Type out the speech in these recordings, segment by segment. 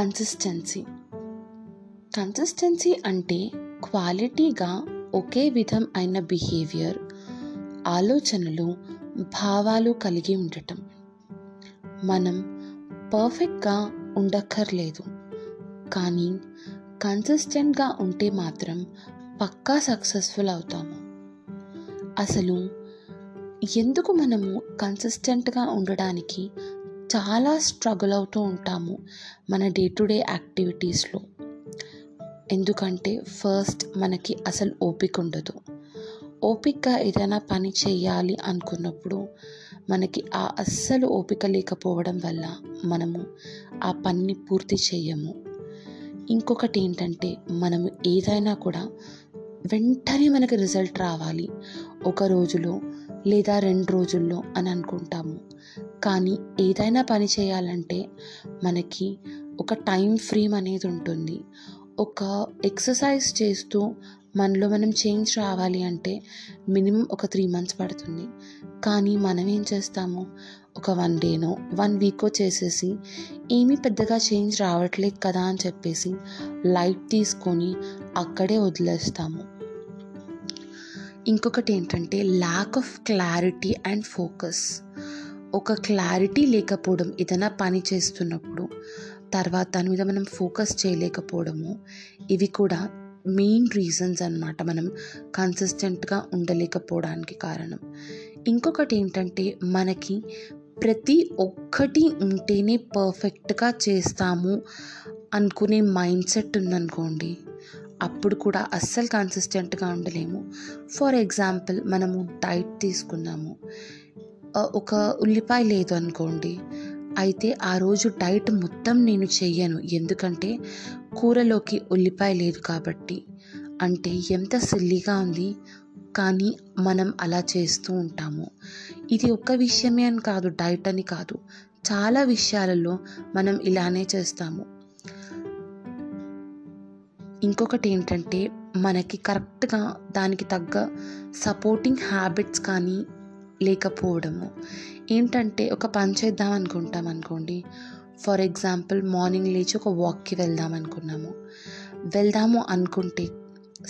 Consistency consistency అంటే క్వాలిటీగా ఒకే విధం అయిన బిహేవియర్ ఆలోచనలు భావాలు కలిగి ఉండటం. మనం పర్ఫెక్ట్గా ఉండక్కర్లేదు కానీ కన్సిస్టెంట్గా ఉంటే మాత్రం పక్కా సక్సెస్ఫుల్ అవుతాము. అసలు ఎందుకు మనము కన్సిస్టెంట్గా ఉండడానికి చాలా స్ట్రగుల్ అవుతూ ఉంటాము మన డే టు డే యాక్టివిటీస్లో ఎందుకంటే ఫస్ట్ మనకి అసలు ఓపిక ఉండదు. ఓపికగా ఏదైనా పని చేయాలి అనుకున్నప్పుడు మనకి ఆ అస్సలు ఓపిక లేకపోవడం వల్ల మనము ఆ పనిని పూర్తి చేయము. ఇంకొకటి ఏంటంటే మనము ఏదైనా కూడా వెంటనే మనకి రిజల్ట్ రావాలి. ఒక రోజులో లేదా రెండు రోజుల్లో అని అనుకుంటాము. కానీ ఏదైనా పని చేయాలంటే మనకి ఒక టైం ఫ్రేమ్ అనేది ఉంటుంది. ఒక ఎక్సర్సైజ్ చేస్తూ మనలో మనం చేంజ్ రావాలి అంటే మినిమం ఒక త్రీ మంత్స్ పడుతుంది. కానీ మనం ఏం చేస్తాము? ఒక వన్ డేనో వన్ వీకో చేసేసి ఏమీ పెద్దగా చేంజ్ రావట్లేదు కదా అని చెప్పేసి లైట్ తీసుకొని అక్కడే వదిలేస్తాము. ఇంకొకటి ఏంటంటే lack of clarity and focus ఒక క్లారిటీ లేకపోవడం ఏదైనా పని చేస్తున్నప్పుడు తర్వాత దాని మీద మనం ఫోకస్ చేయలేకపోవడము ఇవి కూడా మెయిన్ రీజన్స్ అనమాట మనం కన్సిస్టెంట్గా ఉండలేకపోవడానికి కారణం. ఇంకొకటి ఏంటంటే మనకి ప్రతి ఒక్కటి ఉంటేనే పర్ఫెక్ట్గా చేస్తాము అనుకునే మైండ్ సెట్ ఉందనుకోండి అప్పుడు కూడా అస్సలు కన్సిస్టెంట్గా ఉండలేము. ఫర్ ఎగ్జాంపుల్ మనము డైట్ తీసుకున్నాము. ఒక ఉల్లిపాయ లేదు అనుకోండి. అయితే ఆ రోజు డైట్ మొత్తం నేను చెయ్యను. ఎందుకంటే కూరలోకి ఉల్లిపాయ లేదు కాబట్టి. అంటే ఎంత సిల్లీగా ఉంది కానీ మనం అలా చేస్తూ ఉంటాము. ఇది ఒక్క విషయమే అని కాదు డైట్ అని కాదు. చాలా విషయాలలో మనం ఇలానే చేస్తాము. ఇంకొకటి ఏంటంటే మనకి కరెక్ట్గా దానికి తగ్గ సపోర్టింగ్ హ్యాబిట్స్ కానీ లేకపోవడము. ఏంటంటే ఒక పని చేద్దాం అనుకుంటాం అనుకోండి. ఫర్ ఎగ్జాంపుల్ మార్నింగ్ లేచి ఒక వాక్కి వెళ్దాం అనుకున్నాము. వెళ్దాము అనుకుంటే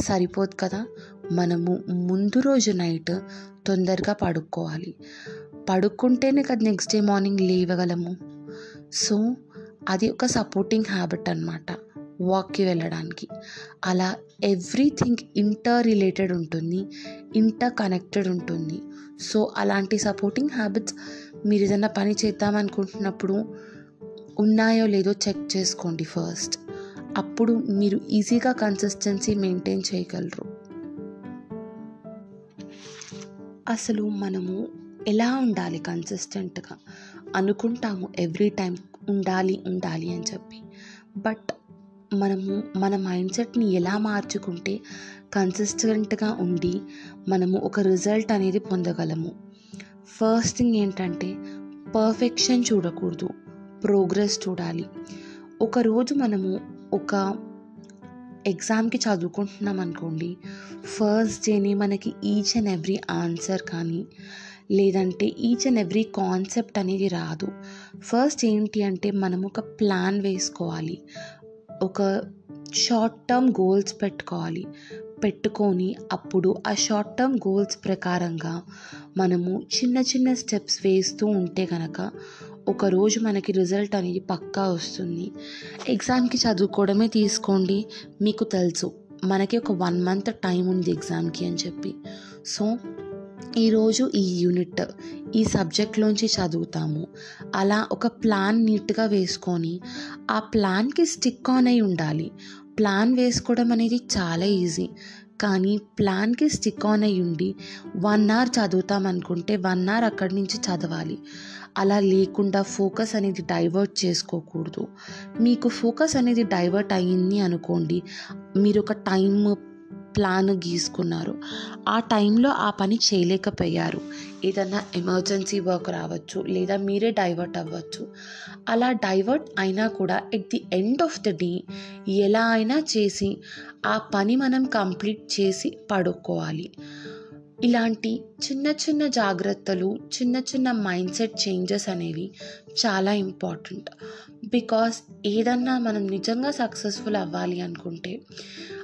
సరిపోదు కదా? మనము ముందు రోజు నైట్ తొందరగా పడుకోవాలి. పడుకుంటేనే కదా నెక్స్ట్ డే మార్నింగ్ లేవగలము. సో అది ఒక సపోర్టింగ్ హ్యాబిట్ అనమాట వాక్కి వెళ్ళడానికి. అలా ఎవ్రీథింగ్ ఇంటర్ రిలేటెడ్ ఉంటుంది ఇంటర్ కనెక్టెడ్ ఉంటుంది. సో అలాంటి సపోర్టింగ్ హ్యాబిట్స్ మీరు ఏదైనా పని చేద్దామనుకుంటున్నప్పుడు ఉన్నాయో లేదో చెక్ చేసుకోండి ఫస్ట్. అప్పుడు మీరు ఈజీగా కన్సిస్టెన్సీ మెయింటైన్ చేయగలరు. అసలు మనము ఎలా ఉండాలి కన్సిస్టెంట్గా? అనుకుంటాము ఎవ్రీ టైం ఉండాలి ఉండాలి అని చెప్పి. బట్ మనము మన మైండ్ సెట్ని ఎలా మార్చుకుంటే కన్సిస్టెంట్గా ఉండి మనము ఒక రిజల్ట్ అనేది పొందగలము. ఫస్ట్ థింగ్ ఏంటంటే పర్ఫెక్షన్ చూడకూడదు ప్రోగ్రెస్ చూడాలి. ఒకరోజు మనము ఒక ఎగ్జామ్కి చదువుకుంటున్నాం అనుకోండి ఫస్ట్ డేని మనకి ఈచ్ అండ్ ఎవ్రీ ఆన్సర్ కానీ లేదంటే ఈచ్ అండ్ ఎవ్రీ కాన్సెప్ట్ అనేది రాదు. ఫస్ట్ ఏంటి అంటే మనం ఒక ప్లాన్ వేసుకోవాలి. ఒక షార్ట్ టర్మ్ గోల్స్ పెట్టుకోవాలి. పెట్టుకొని అప్పుడు ఆ షార్ట్ టర్మ్ గోల్స్ ప్రకారంగా మనము చిన్న చిన్న స్టెప్స్ వేస్తూ ఉంటే కనుక ఒకరోజు మనకి రిజల్ట్ అనేది పక్కా వస్తుంది. ఎగ్జామ్కి చదువుకోవడమే తీసుకోండి. మీకు తెలుసు మనకి ఒక వన్ మంత్ టైం ఉంది ఎగ్జామ్కి అని చెప్పి. సో ఈరోజు ఈ యూనిట్ ఈ సబ్జెక్ట్లోంచి చదువుతాము. అలా ఒక ప్లాన్ నీట్గా వేసుకొని ఆ ప్లాన్కి స్టిక్ ఆన్ అయి ఉండాలి. ప్లాన్ వేసుకోవడం అనేది చాలా ఈజీ. కానీ ప్లాన్కి స్టిక్ ఆన్ అయి ఉండి వన్ అవర్ చదువుతాం అనుకుంటే వన్ అవర్ అక్కడి నుంచి చదవాలి. అలా లేకుండా ఫోకస్ అనేది డైవర్ట్ చేసుకోకూడదు. మీకు ఫోకస్ అనేది డైవర్ట్ అయ్యింది అనుకోండి మీరు ఒక టైం ప్లాన్ గీసుకున్నారు. ఆ టైంలో ఆ పని చేయలేకపోయారు. ఏదన్నా ఎమర్జెన్సీ వర్క్ రావచ్చు లేదా మీరే డైవర్ట్ అవ్వచ్చు. అలా డైవర్ట్ అయినా కూడా at the end of the day ఎలా అయినా చేసి ఆ పని మనం కంప్లీట్ చేసి పడుకోవాలి. ఇలాంటి చిన్న చిన్న జాగ్రత్తలు చిన్న చిన్న మైండ్ సెట్ చేంజెస్ అనేవి చాలా ఇంపార్టెంట్. బికాస్ ఏదన్నా మనం నిజంగా సక్సెస్ఫుల్ అవ్వాలి అనుకుంటే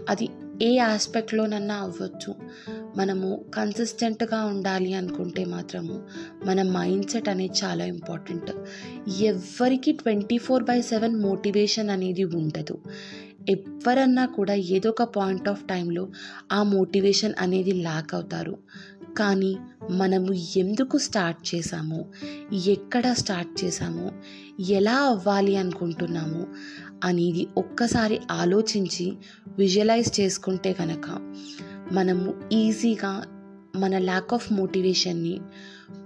అది ఏ ఆస్పెక్ట్లోనన్నా అవ్వచ్చు. మనము కన్సిస్టెంట్గా ఉండాలి అనుకుంటే మాత్రము మన మైండ్ సెట్ అనేది చాలా ఇంపార్టెంట్ ఎవ్వరికి twenty four by seven motivation అనేది ఉండదు. ఎవరన్నా కూడా ఏదో ఒక పాయింట్ ఆఫ్ టైంలో ఆ మోటివేషన్ అనేది లాక్ అవుతారు. కానీ మనము ఎందుకు స్టార్ట్ చేసాము ఎక్కడ స్టార్ట్ చేసాము ఎలా అవ్వాలి అనుకుంటున్నాము? అనేది ఒక్కసారి ఆలోచించి విజువలైజ్ చేసుకుంటే కనుక మనము ఈజీగా మన ల్యాక్ ఆఫ్ మోటివేషన్ని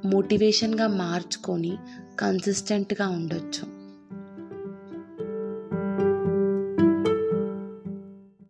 మోటివేషన్గా మార్చుకొని కన్సిస్టెంట్గా ఉండొచ్చు.